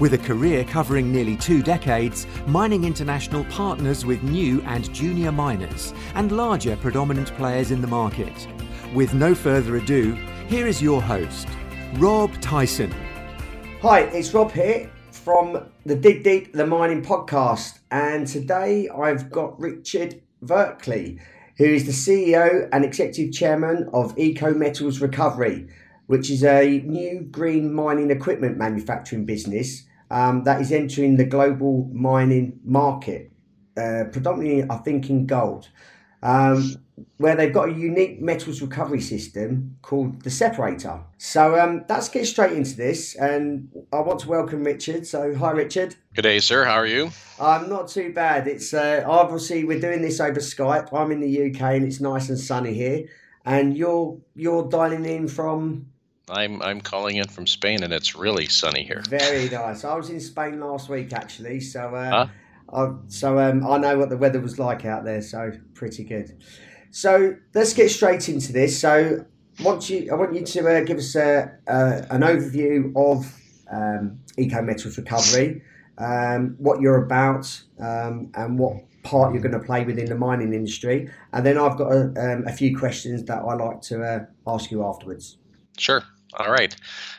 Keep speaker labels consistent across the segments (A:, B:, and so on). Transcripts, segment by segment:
A: With a career covering nearly two decades, Mining International partners with new and junior miners and larger predominant players in the market. With no further ado, here is your host, Rob Tyson.
B: Hi, it's Rob here from the Dig Deep the Mining podcast, and today I've got Richard Verkley, who is the CEO and Executive Chairman of Eco Metals Recovery, which is a new green mining equipment manufacturing business um, that is entering the global mining market, uh, predominantly, I think, in gold, um, where they've got a unique metals recovery system called the separator. So um, let's get straight into this, and I want to welcome Richard. So, hi, Richard.
C: Good day, sir. How are you?
B: I'm not too bad. It's uh, obviously we're doing this over Skype. I'm in the UK, and it's nice and sunny here. And you're you're dialing in from
C: I'm I'm calling in from Spain, and it's really sunny here.
B: Very nice. I was in Spain last week actually, so uh, huh? I, so um, I know what the weather was like out there. So pretty good. So let's get straight into this. So want you, I want you to uh, give us a, an overview of um, Eco Metals Recovery, um, what you're about, um, and what part you're going to play within the mining industry. And then I've got a, um, a few questions that I like to uh, ask you afterwards.
C: Sure. All right.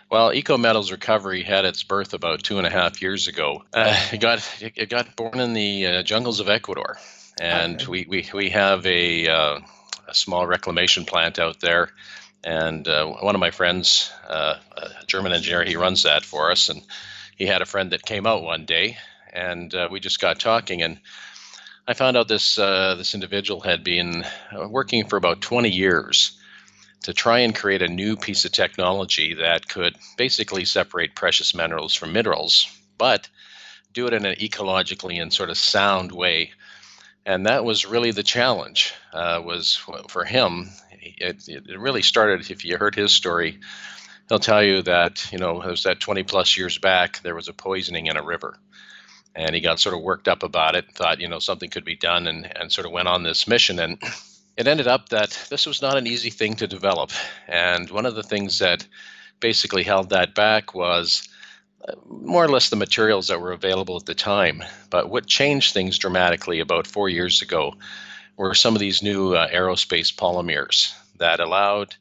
C: Well, Eco Metals Recovery had its birth about two and a half years ago. Uh, it got it got born in the uh, jungles of Ecuador, and okay. we, we we have a uh, a small reclamation plant out there. And uh, one of my friends, uh, a German engineer, he runs that for us, and he had a friend that came out one day, and uh, we just got talking, and I found out this this individual had been working for about 20 years to try and create a new piece of technology that could basically separate precious minerals from minerals, but do it in an ecologically and sort of sound way. And that was really the challenge. Uh, was for him. It, it really started. If you heard his story, he'll tell you that you know it was that 20 plus years back. There was a poisoning in a river, and he got sort of worked up about it. Thought you know something could be done, and and sort of went on this mission. And it ended up that this was not an easy thing to develop. And one of the things that basically held that back was uh, more or less the materials that were available at the time. But what changed things dramatically about four years ago were some of these new uh, aerospace polymers that allowed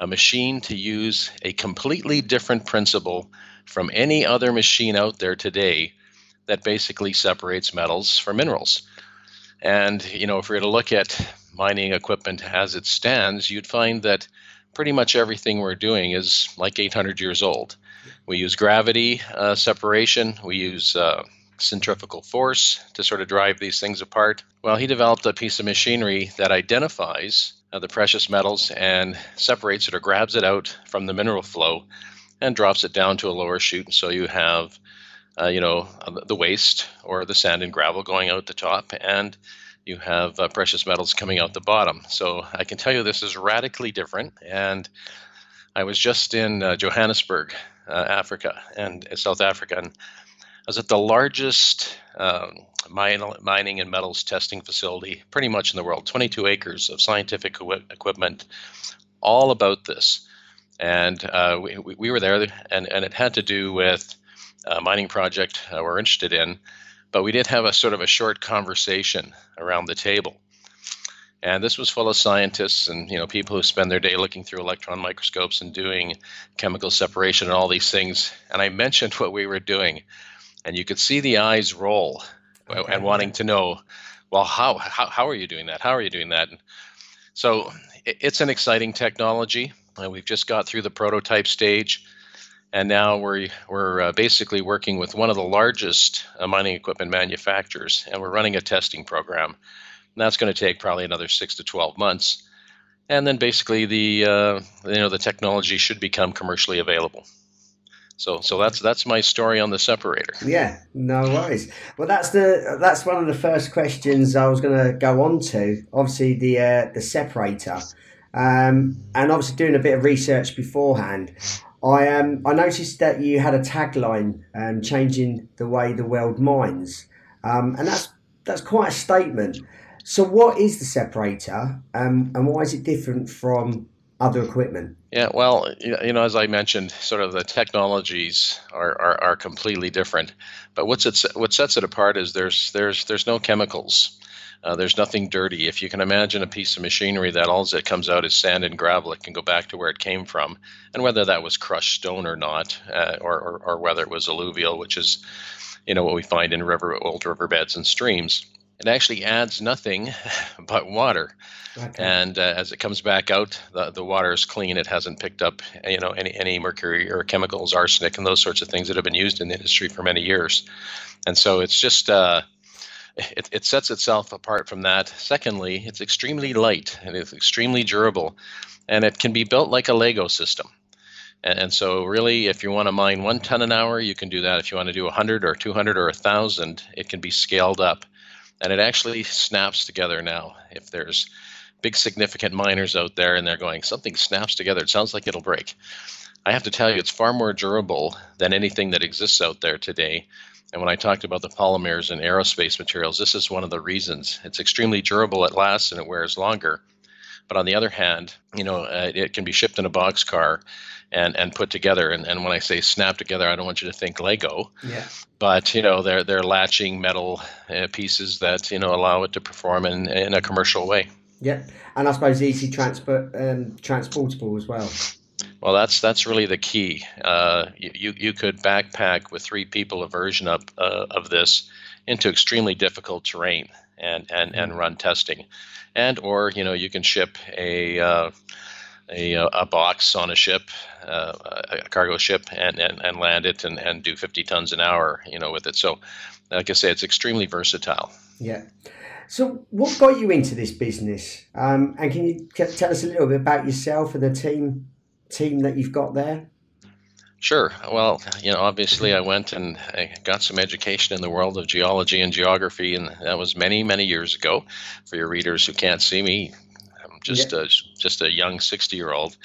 C: a machine to use a completely different principle from any other machine out there today that basically separates metals from minerals. And, you know, if we were to look at mining equipment as it stands, you'd find that pretty much everything we're doing is like 800 years old. We use gravity uh, separation, we use uh, centrifugal force to sort of drive these things apart. Well, he developed a piece of machinery that identifies uh, the precious metals and separates it or grabs it out from the mineral flow and drops it down to a lower chute. So you have, uh, you know, the waste or the sand and gravel going out the top, and you have uh, precious metals coming out the bottom. So I can tell you this is radically different. And I was just in uh, Johannesburg, uh, Africa, and uh, South Africa, and I was at the largest um, mine, mining and metals testing facility pretty much in the world 22 acres of scientific equipment, all about this. And uh, we, we were there, and, and it had to do with a mining project uh, we're interested in but we did have a sort of a short conversation around the table. And this was full of scientists and you know people who spend their day looking through electron microscopes and doing chemical separation and all these things. And I mentioned what we were doing, and you could see the eyes roll okay. and wanting to know, well, how, how how are you doing that? How are you doing that? So it's an exciting technology. Uh, we've just got through the prototype stage and now we're we're uh, basically working with one of the largest uh, mining equipment manufacturers, and we're running a testing program. And that's going to take probably another six to twelve months, and then basically the uh, you know the technology should become commercially available. So so that's that's my story on the separator.
B: Yeah, no worries. Well, that's the that's one of the first questions I was going to go on to. Obviously, the uh, the separator. um, and obviously doing a bit of research beforehand. I um, I noticed that you had a tagline, um, changing the way the world mines, um, and that's that's quite a statement. So, what is the separator, um, and why is it different from other equipment?
C: Yeah, well, you know, as I mentioned, sort of the technologies are, are, are completely different. But what's it, what sets it apart is there's there's there's no chemicals. Uh, there's nothing dirty. If you can imagine a piece of machinery that all that comes out is sand and gravel, it can go back to where it came from, and whether that was crushed stone or not, uh, or, or, or whether it was alluvial, which is, you know, what we find in river old riverbeds and streams, it actually adds nothing but water. Okay. And uh, as it comes back out, the, the water is clean. It hasn't picked up, you know, any, any mercury or chemicals, arsenic, and those sorts of things that have been used in the industry for many years. And so it's just uh, it, it sets itself apart from that. Secondly, it's extremely light and it's extremely durable, and it can be built like a Lego system. And, and so, really, if you want to mine one ton an hour, you can do that. If you want to do 100 or 200 or 1,000, it can be scaled up. And it actually snaps together now. If there's big significant miners out there and they're going, something snaps together, it sounds like it'll break. I have to tell you, it's far more durable than anything that exists out there today. And when I talked about the polymers and aerospace materials, this is one of the reasons. It's extremely durable, it lasts, and it wears longer. But on the other hand, you know, uh, it can be shipped in a box car and, and put together. And, and when I say snap together, I don't want you to think Lego.
B: Yeah.
C: But you know, they're they're latching metal uh, pieces that you know allow it to perform in in a commercial way.
B: Yeah, and I suppose easy transport um, transportable as well.
C: Well, that's that's really the key. Uh, you you could backpack with three people a version of uh, of this into extremely difficult terrain and and and mm-hmm. run testing, and or you know you can ship a uh, a, a box on a ship, uh, a cargo ship, and, and, and land it and, and do 50 tons an hour, you know, with it. So, like I say, it's extremely versatile.
B: Yeah. So, what got you into this business? Um, and can you tell us a little bit about yourself and the team team that you've got there?
C: Sure. Well, you know, obviously, I went and I got some education in the world of geology and geography, and that was many, many years ago. For your readers who can't see me, I'm just yeah. a just a young 60 year old,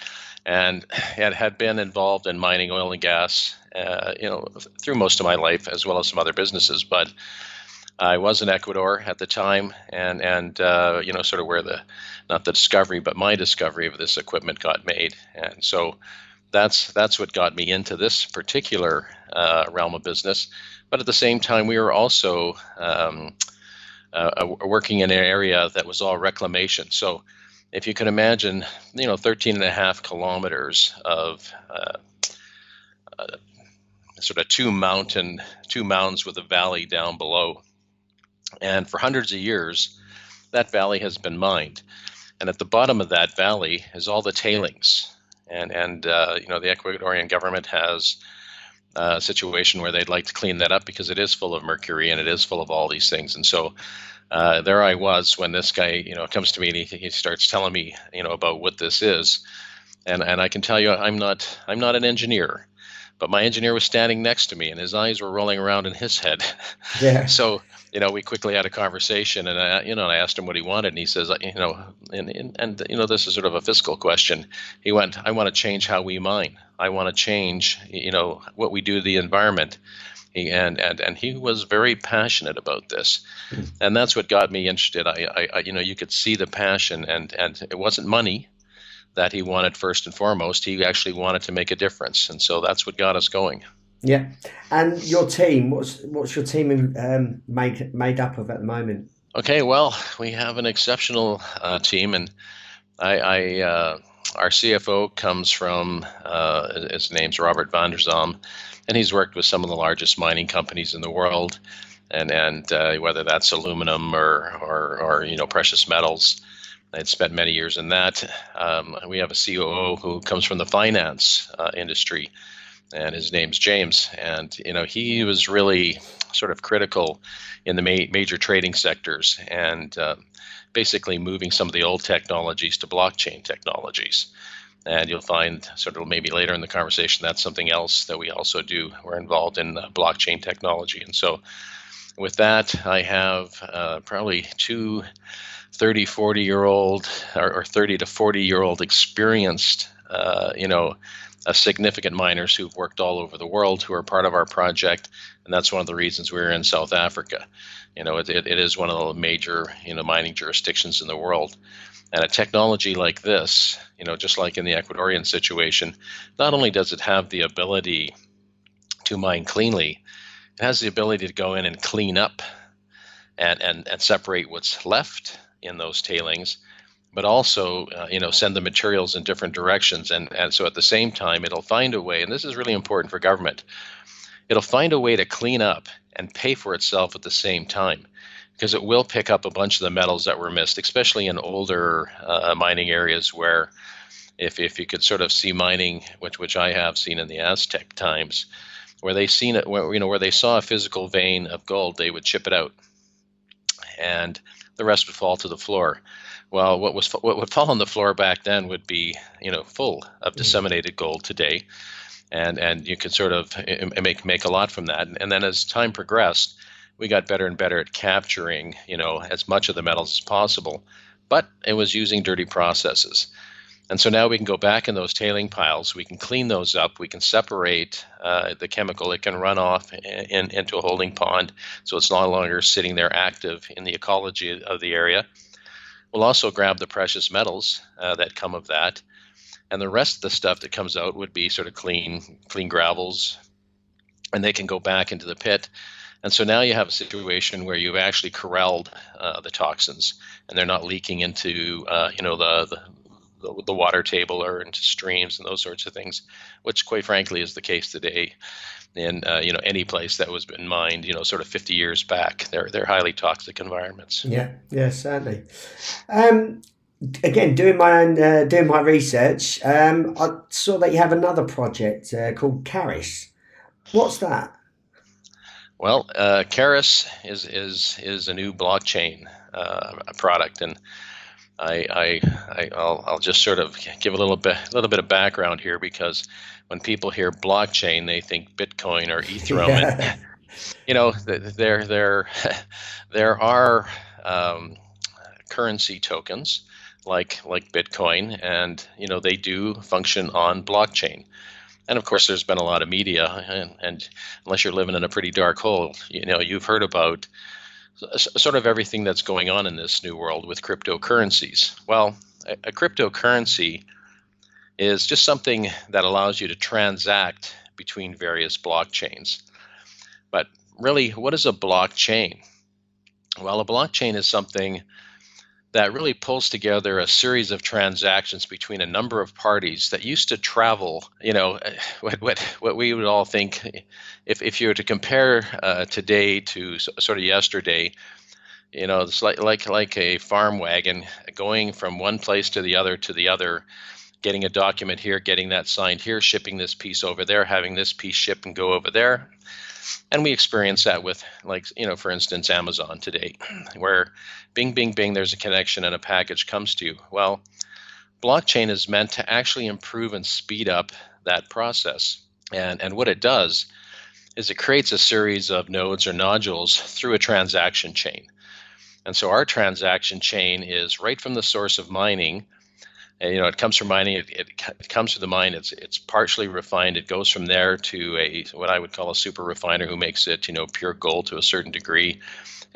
C: and had had been involved in mining oil and gas, uh, you know, through most of my life, as well as some other businesses. But I was in Ecuador at the time, and and uh, you know, sort of where the not the discovery, but my discovery of this equipment got made. And so that's that's what got me into this particular uh, realm of business. But at the same time, we were also um, uh, working in an area that was all reclamation. So if you can imagine, you know, 13 and a half kilometers of uh, uh, sort of two mountain, two mountains with a valley down below. And for hundreds of years, that valley has been mined and at the bottom of that valley is all the tailings. And and uh, you know the Ecuadorian government has a situation where they'd like to clean that up because it is full of mercury and it is full of all these things. And so uh, there I was when this guy you know comes to me and he, he starts telling me you know about what this is. And and I can tell you I'm not I'm not an engineer but my engineer was standing next to me and his eyes were rolling around in his head.
B: Yeah.
C: so, you know, we quickly had a conversation and I, you know, I asked him what he wanted and he says, you know, and, and, and, you know, this is sort of a fiscal question. He went, I want to change how we mine. I want to change, you know, what we do to the environment. He, and, and, and he was very passionate about this. Mm. And that's what got me interested. I, I, you know, you could see the passion and, and it wasn't money that he wanted first and foremost. He actually wanted to make a difference, and so that's what got us going.
B: Yeah, and your team. What's what's your team um, made made up of at the moment?
C: Okay, well, we have an exceptional uh, team, and I, I uh, our CFO comes from uh, his name's Robert van der Zalm, and he's worked with some of the largest mining companies in the world, and and uh, whether that's aluminum or, or or you know precious metals. I'd spent many years in that. Um, we have a COO who comes from the finance uh, industry, and his name's James. And you know, he was really sort of critical in the ma- major trading sectors and uh, basically moving some of the old technologies to blockchain technologies. And you'll find sort of maybe later in the conversation that's something else that we also do. We're involved in uh, blockchain technology, and so with that, I have uh, probably two 30, 40 year old or, or 30 to 40 year old experienced, uh, you know, significant miners who've worked all over the world who are part of our project, and that's one of the reasons we're in South Africa. You know, it, it, it is one of the major you know mining jurisdictions in the world, and a technology like this, you know, just like in the Ecuadorian situation, not only does it have the ability to mine cleanly, it has the ability to go in and clean up and, and, and separate what's left in those tailings, but also uh, you know send the materials in different directions. And, and so at the same time, it'll find a way, and this is really important for government, it'll find a way to clean up and pay for itself at the same time because it will pick up a bunch of the metals that were missed, especially in older uh, mining areas where if, if you could sort of see mining, which which I have seen in the Aztec times, where they seen it, where, you know, where they saw a physical vein of gold, they would chip it out, and the rest would fall to the floor. Well, what was what would fall on the floor back then would be, you know, full of mm. disseminated gold today, and and you could sort of make make a lot from that. And then as time progressed, we got better and better at capturing, you know, as much of the metals as possible. But it was using dirty processes. And so now we can go back in those tailing piles. We can clean those up. We can separate uh, the chemical. It can run off in, into a holding pond, so it's no longer sitting there active in the ecology of the area. We'll also grab the precious metals uh, that come of that, and the rest of the stuff that comes out would be sort of clean, clean gravels, and they can go back into the pit. And so now you have a situation where you've actually corralled uh, the toxins, and they're not leaking into uh, you know the, the the, the water table or into streams and those sorts of things, which quite frankly is the case today in uh, you know any place that was been mined you know sort of 50 years back. They're they're highly toxic environments.
B: Yeah yeah certainly um, again doing my own uh, doing my research um, i saw that you have another project uh, called Caris. What's that?
C: Well uh, Caris is is is a new blockchain uh, product. And I, I, I will I'll just sort of give a little bit, a little bit of background here because when people hear blockchain, they think Bitcoin or Ethereum. Yeah. And, you know, there, there, there are um, currency tokens like like Bitcoin, and you know they do function on blockchain. And of course, there's been a lot of media, and, and unless you're living in a pretty dark hole, you know, you've heard about sort of everything that's going on in this new world with cryptocurrencies. Well, a, a cryptocurrency is just something that allows you to transact between various blockchains. But really, what is a blockchain? Well, a blockchain is something that really pulls together a series of transactions between a number of parties that used to travel. You know, what what, what we would all think, if if you were to compare uh, today to sort of yesterday, you know, it's like like like a farm wagon going from one place to the other to the other. Getting a document here, getting that signed here, shipping this piece over there, having this piece ship and go over there, and we experience that with like you know for instance amazon today where bing bing bing there's a connection and a package comes to you. Well blockchain is meant to actually improve and speed up that process. And and what it does is it creates a series of nodes or nodules through a transaction chain. And so our transaction chain is right from the source of mining and, you know, it comes from mining. It, it, it, comes from the mine. It's it's partially refined. It goes from there to a what I would call a super refiner who makes it, you know, pure gold to a certain degree.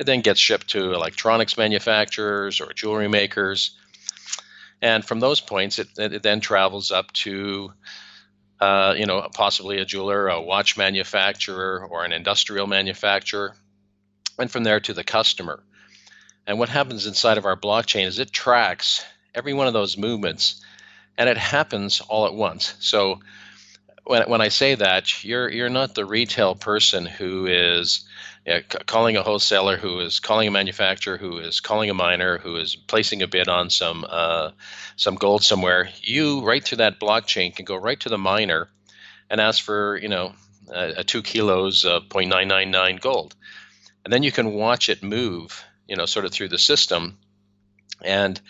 C: It then gets shipped to electronics manufacturers or jewelry makers, and from those points, it, it then travels up to, uh, you know, possibly a jeweler, a watch manufacturer, or an industrial manufacturer, and from there to the customer. And what happens inside of our blockchain is it tracks every one of those movements, and it happens all at once. So when, when I say that, you're you're not the retail person who is you know, c- calling a wholesaler, who is calling a manufacturer, who is calling a miner, who is placing a bid on some uh, some gold somewhere. You right through that blockchain can go right to the miner and ask for you know a, a two kilos of 0.999 gold, and then you can watch it move you know sort of through the system and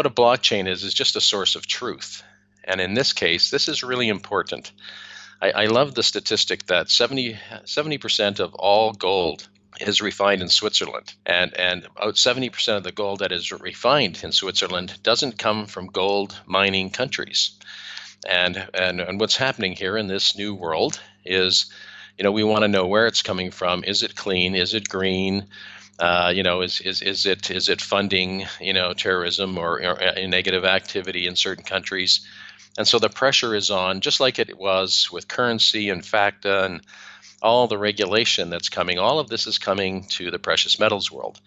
C: what a blockchain is is just a source of truth. And in this case, this is really important. I, I love the statistic that 70, percent of all gold is refined in Switzerland. And, and about 70% of the gold that is refined in Switzerland doesn't come from gold mining countries. And, and, and what's happening here in this new world is, you know, we want to know where it's coming from. Is it clean? Is it green? Uh, you know, is, is, is it is it funding you know terrorism or, or uh, negative activity in certain countries? And so the pressure is on, just like it was with currency and FATCA and all the regulation that's coming. All of this is coming to the precious metals world.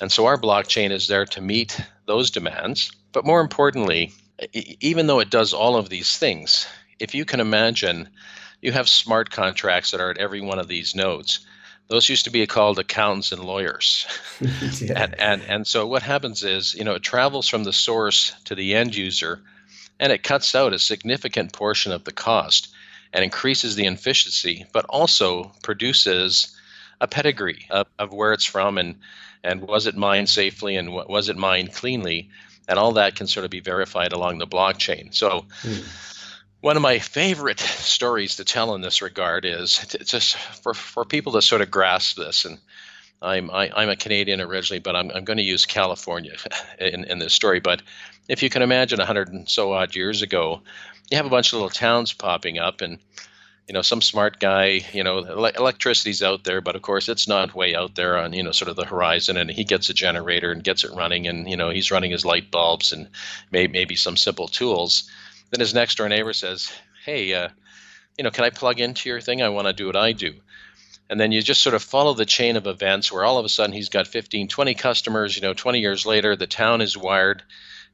C: And so our blockchain is there to meet those demands. But more importantly, even though it does all of these things, if you can imagine, you have smart contracts that are at every one of these nodes those used to be called accountants and lawyers. yeah. and, and, and so what happens is, you know, it travels from the source to the end user and it cuts out a significant portion of the cost and increases the efficiency, but also produces a pedigree of, of where it's from and, and was it mined safely and was it mined cleanly. And all that can sort of be verified along the blockchain. So, mm one of my favorite stories to tell in this regard is just for, for people to sort of grasp this. And I'm, I, am i am a Canadian originally, but I'm, I'm going to use California in, in this story. But if you can imagine 100 and so odd years ago, you have a bunch of little towns popping up and you know some smart guy you know electricity's out there but of course it's not way out there on you know sort of the horizon and he gets a generator and gets it running and you know he's running his light bulbs and may, maybe some simple tools then his next door neighbor says, "Hey, uh, you know, can I plug into your thing? I want to do what I do." And then you just sort of follow the chain of events where all of a sudden he's got 15, 20 customers. You know, 20 years later, the town is wired,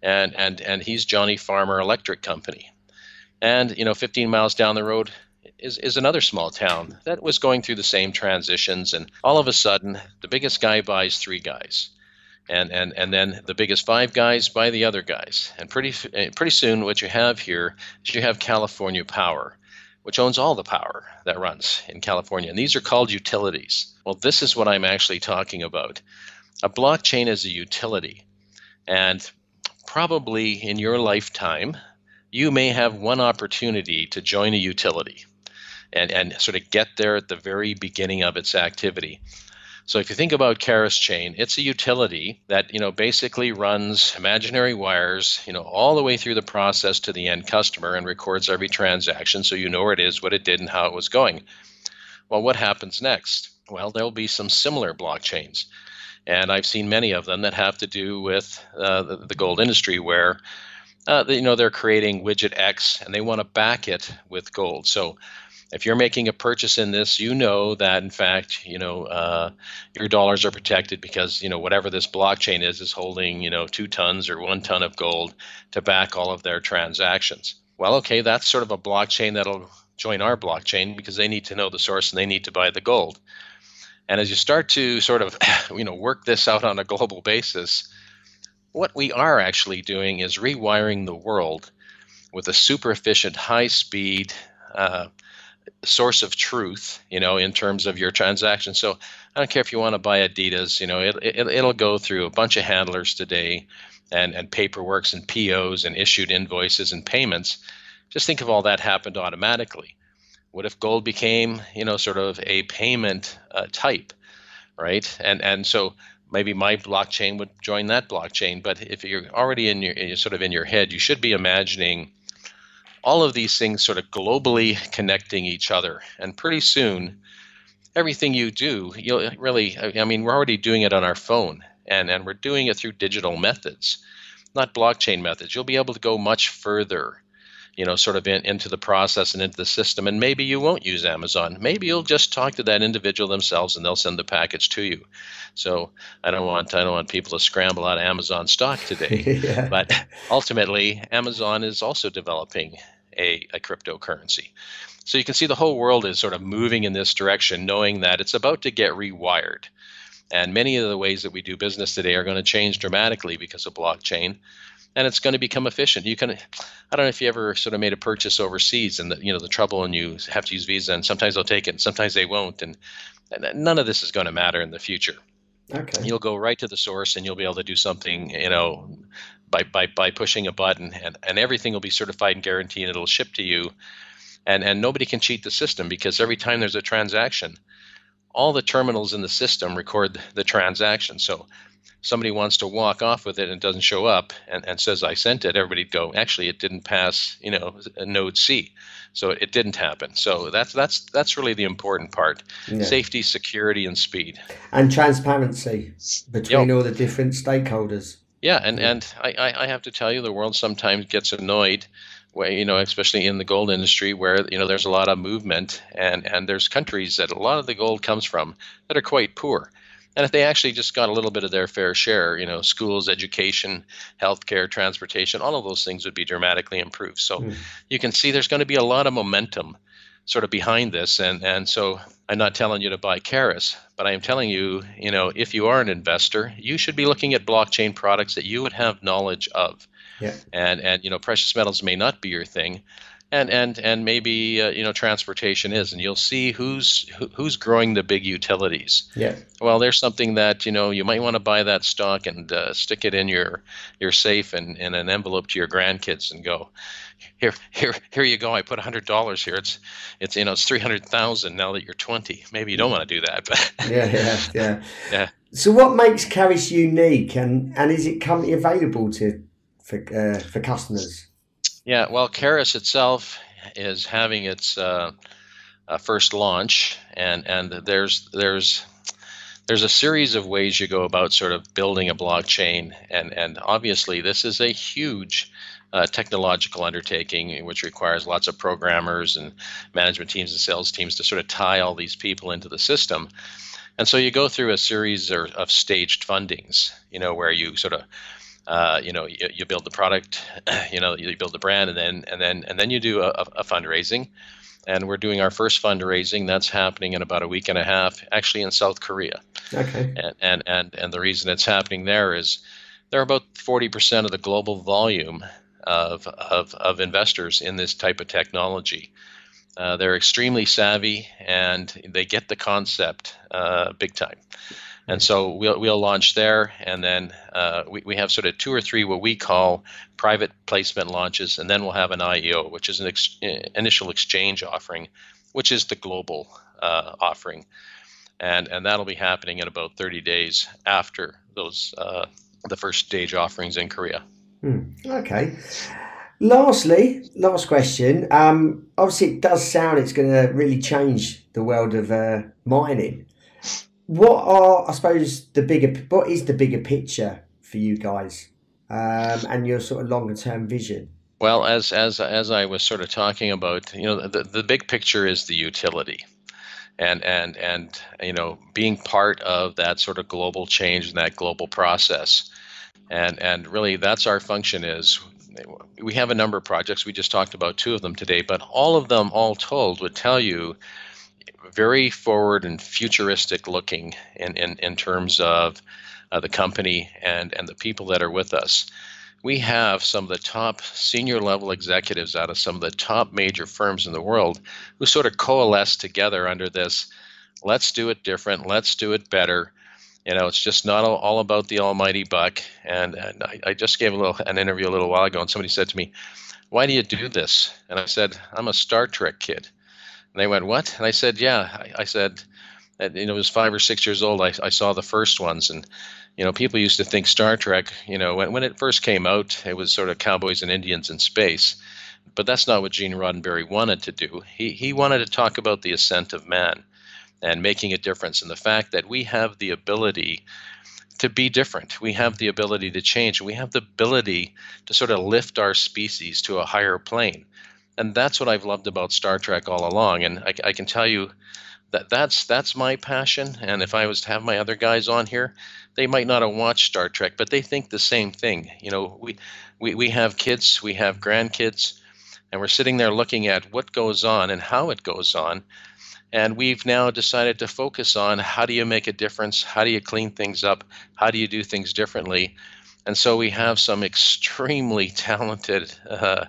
C: and and and he's Johnny Farmer Electric Company. And you know, 15 miles down the road, is, is another small town that was going through the same transitions. And all of a sudden, the biggest guy buys three guys and and and then the biggest five guys by the other guys. And pretty eh, pretty soon, what you have here is you have California Power, which owns all the power that runs in California, and these are called utilities. Well, this is what I'm actually talking about. A blockchain is a utility, and probably in your lifetime, you may have one opportunity to join a utility and, and sort of get there at the very beginning of its activity. So if you think about Keras Chain, it's a utility that you know basically runs imaginary wires, you know, all the way through the process to the end customer and records every transaction, so you know where it is, what it did, and how it was going. Well, what happens next? Well, there'll be some similar blockchains, and I've seen many of them that have to do with uh, the, the gold industry, where uh, you know they're creating widget X and they want to back it with gold. So if you're making a purchase in this, you know that in fact, you know, uh, your dollars are protected because you know whatever this blockchain is is holding you know two tons or one ton of gold to back all of their transactions. Well, okay, that's sort of a blockchain that'll join our blockchain because they need to know the source and they need to buy the gold. And as you start to sort of you know work this out on a global basis, what we are actually doing is rewiring the world with a super efficient, high speed. Uh, source of truth, you know, in terms of your transaction. So I don't care if you want to buy Adidas, you know, it, it, it'll go through a bunch of handlers today and, and paperworks and POs and issued invoices and payments. Just think of all that happened automatically. What if gold became, you know, sort of a payment uh, type, right? And and so maybe my blockchain would join that blockchain. But if you're already in your sort of in your head, you should be imagining all of these things sort of globally connecting each other. And pretty soon, everything you do, you'll really, I mean, we're already doing it on our phone and, and we're doing it through digital methods, not blockchain methods. You'll be able to go much further you know, sort of in, into the process and into the system. And maybe you won't use Amazon. Maybe you'll just talk to that individual themselves, and they'll send the package to you. So I don't want I don't want people to scramble out of Amazon stock today. yeah. But ultimately, Amazon is also developing a, a cryptocurrency. So you can see the whole world is sort of moving in this direction, knowing that it's about to get rewired. And many of the ways that we do business today are going to change dramatically because of blockchain and it's going to become efficient. You can, I don't know if you ever sort of made a purchase overseas, and the, you know the trouble, and you have to use Visa, and sometimes they'll take it, and sometimes they won't, and, and none of this is going to matter in the future. Okay. You'll go right to the source, and you'll be able to do something, you know, by by by pushing a button, and and everything will be certified and guaranteed, and it'll ship to you, and and nobody can cheat the system because every time there's a transaction, all the terminals in the system record the transaction. So somebody wants to walk off with it and doesn't show up and, and says I sent it, everybody'd go, actually it didn't pass, you know, node C. So it didn't happen. So that's that's that's really the important part. Yeah. Safety, security, and speed.
B: And transparency between yep. all the different stakeholders.
C: Yeah, and, and I, I have to tell you the world sometimes gets annoyed where you know especially in the gold industry where you know there's a lot of movement and and there's countries that a lot of the gold comes from that are quite poor and if they actually just got a little bit of their fair share, you know, schools, education, healthcare, transportation, all of those things would be dramatically improved. So mm. you can see there's going to be a lot of momentum sort of behind this. And, and so I'm not telling you to buy Caris, but I am telling you, you know, if you are an investor, you should be looking at blockchain products that you would have knowledge of. Yeah. And, and, you know, precious metals may not be your thing, and and and maybe uh, you know transportation is and you'll see who's who's growing the big utilities.
B: Yeah.
C: Well there's something that you know you might want to buy that stock and uh, stick it in your your safe and in an envelope to your grandkids and go here here here you go. I put a hundred dollars here. It's it's you know it's 300000 now that you're 20 maybe you don't want to do that but
B: yeah yeah yeah. Yeah. So what makes Caris unique and and is it currently available to for uh, for customers
C: yeah, well, Caris itself is having its uh, uh, first launch, and and there's there's there's a series of ways you go about sort of building a blockchain, and and obviously this is a huge uh, technological undertaking, which requires lots of programmers and management teams and sales teams to sort of tie all these people into the system. And so you go through a series of, of staged fundings, you know, where you sort of uh, you know, you, you, build the product, you know, you build the brand, and then and then and then you do a, a, fundraising. And we're doing our first fundraising. That's happening in about a week and a half, actually in South Korea.
B: Okay.
C: And and and, and the reason it's happening there is there are about 40% of the global volume of, of, of investors in this type of technology. Uh, they're extremely savvy and they get the concept uh, big time. And so we'll, we'll launch there, and then uh, we, we have sort of two or three what we call private placement launches, and then we'll have an IEO, which is an ex- initial exchange offering, which is the global uh, offering. And, and that'll be happening in about 30 days after those uh, the first stage offerings in Korea.
B: Hmm. Okay. Lastly, last question. Um, obviously, it does sound it's going to really change the world of uh, mining what are I suppose the bigger what is the bigger picture for you guys um, and your sort of longer term vision?
C: Well, as as as I was sort of talking about, you know, the the big picture is the utility. And, and and you know being part of that sort of global change and that global process and and really that's our function is we have a number of projects we just talked about two of them today but all of them all told would tell you very forward and futuristic looking in, in, in terms of uh, the company and, and the people that are with us. We have some of the top senior level executives out of some of the top major firms in the world who sort of coalesce together under this let's do it different, let's do it better. You know, it's just not all, all about the almighty buck. And, and I, I just gave a little an interview a little while ago, and somebody said to me, "Why do you do this?" And I said, "I'm a Star Trek kid." And they went, What? And I said, Yeah. I, I said, uh, you know, I was five or six years old. I, I saw the first ones. And, you know, people used to think Star Trek, you know, when, when it first came out, it was sort of cowboys and Indians in space. But that's not what Gene Roddenberry wanted to do. He, he wanted to talk about the ascent of man and making a difference and the fact that we have the ability to be different. We have the ability to change. We have the ability to sort of lift our species to a higher plane and that's what I've loved about Star Trek all along. And I, I, can tell you that that's that's my passion. And if I was to have my other guys on here, they might not have watched Star Trek, but they think the same thing. You know, we we, we have kids, we have grandkids, and we're sitting there looking at what goes on and how it goes on. And we've now decided to focus on how do you make a difference? How do you clean things up? How do you do things differently? And so we have some extremely talented uh,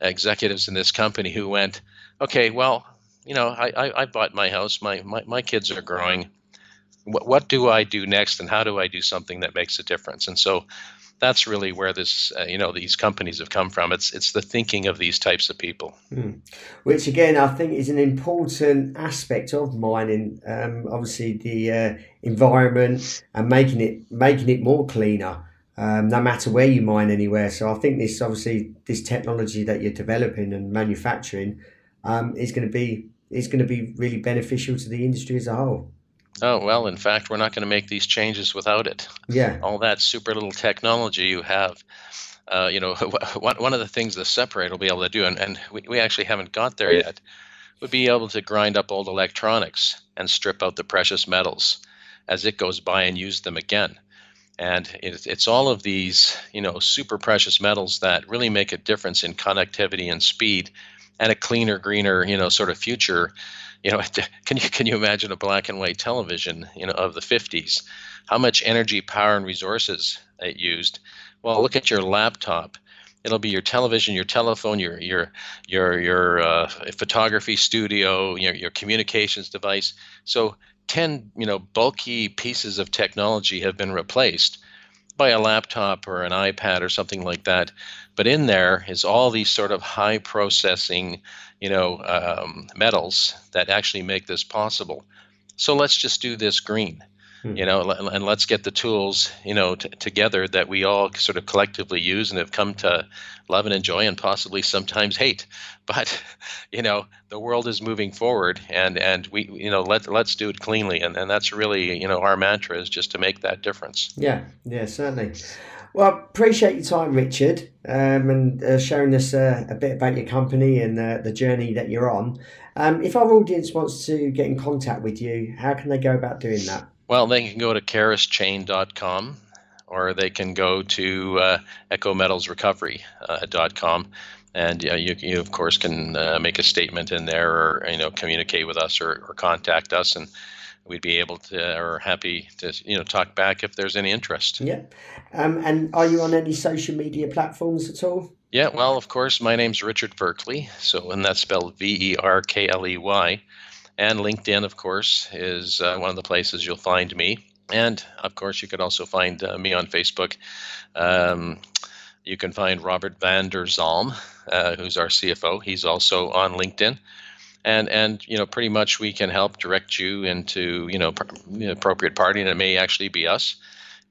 C: executives in this company who went, okay, well, you know, I, I, I bought my house, my, my, my kids are growing. What, what do I do next, and how do I do something that makes a difference? And so that's really where this uh, you know these companies have come from. It's it's the thinking of these types of people.
B: Mm. Which again, I think is an important aspect of mining. Um, obviously, the uh, environment and making it making it more cleaner. Um, no matter where you mine anywhere. So I think this obviously this technology that you're developing and manufacturing um, is going to be is going to be really beneficial to the industry as a whole.
C: Oh, well, in fact, we're not going to make these changes without it.
B: Yeah.
C: All that super little technology you have. Uh, you know, one of the things the separator will be able to do, and, and we, we actually haven't got there yet, would be able to grind up old electronics and strip out the precious metals as it goes by and use them again. And it, it's all of these, you know, super precious metals that really make a difference in connectivity and speed and a cleaner, greener, you know, sort of future you know, can you can you imagine a black and white television, you know, of the 50s? How much energy, power, and resources it used? Well, look at your laptop. It'll be your television, your telephone, your your your your uh, photography studio, your your communications device. So ten, you know, bulky pieces of technology have been replaced by a laptop or an iPad or something like that. But in there is all these sort of high processing, you know, um, metals that actually make this possible. So let's just do this green, hmm. you know, and let's get the tools, you know, t- together that we all sort of collectively use and have come to love and enjoy and possibly sometimes hate. But, you know, the world is moving forward and, and we, you know, let, let's do it cleanly. And, and that's really, you know, our mantra is just to make that difference.
B: Yeah, yeah, certainly. Well, appreciate your time, Richard, um, and uh, sharing us uh, a bit about your company and uh, the journey that you're on. Um, if our audience wants to get in contact with you, how can they go about doing that?
C: Well, they can go to kerrischain.com or they can go to uh, ecometalsrecovery.com. Uh, and you, you, of course, can uh, make a statement in there or, you know, communicate with us or, or contact us. And we'd be able to or happy to you know talk back if there's any interest.
B: Yeah, um, and are you on any social media platforms at all?
C: Yeah, well, of course, my name's Richard Verkley, so and that's spelled V E R K L E Y, and LinkedIn, of course, is uh, one of the places you'll find me, and of course, you could also find uh, me on Facebook. Um, you can find Robert van der Zalm, uh, who's our CFO. He's also on LinkedIn. And and you know pretty much we can help direct you into you know pr- appropriate party and it may actually be us.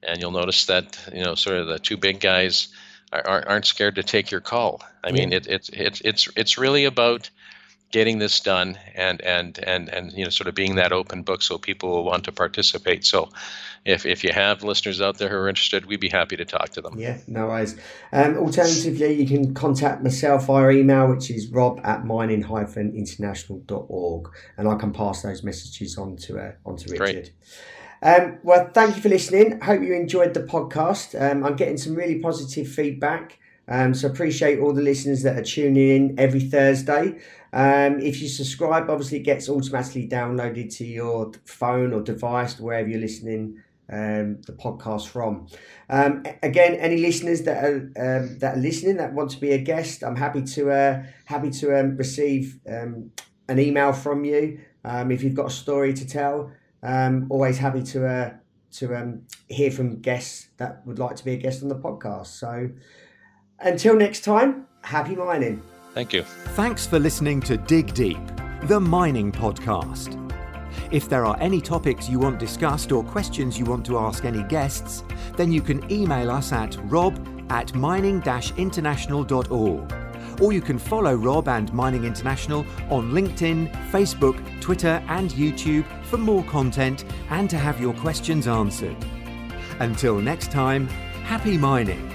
C: And you'll notice that you know sort of the two big guys are, aren't scared to take your call. I mean it, it, it, it's it's really about getting this done and and and and you know sort of being that open book so people will want to participate so if, if you have listeners out there who are interested we'd be happy to talk to them
B: yeah no worries um, alternatively you can contact myself via email which is rob at mining-international.org and i can pass those messages on to uh, on to richard Great. Um, well, thank you for listening. Hope you enjoyed the podcast. Um, I'm getting some really positive feedback. Um, so appreciate all the listeners that are tuning in every Thursday. Um, if you subscribe, obviously it gets automatically downloaded to your phone or device, wherever you're listening um, the podcast from. Um, again, any listeners that are um, that are listening that want to be a guest, I'm happy to uh, happy to um, receive um, an email from you. Um, if you've got a story to tell, um, always happy to uh, to um, hear from guests that would like to be a guest on the podcast. So until next time, happy mining.
C: Thank you.
A: Thanks for listening to Dig Deep, the mining podcast. If there are any topics you want discussed or questions you want to ask any guests, then you can email us at rob at mining international.org. Or you can follow Rob and Mining International on LinkedIn, Facebook, Twitter, and YouTube for more content and to have your questions answered. Until next time, happy mining.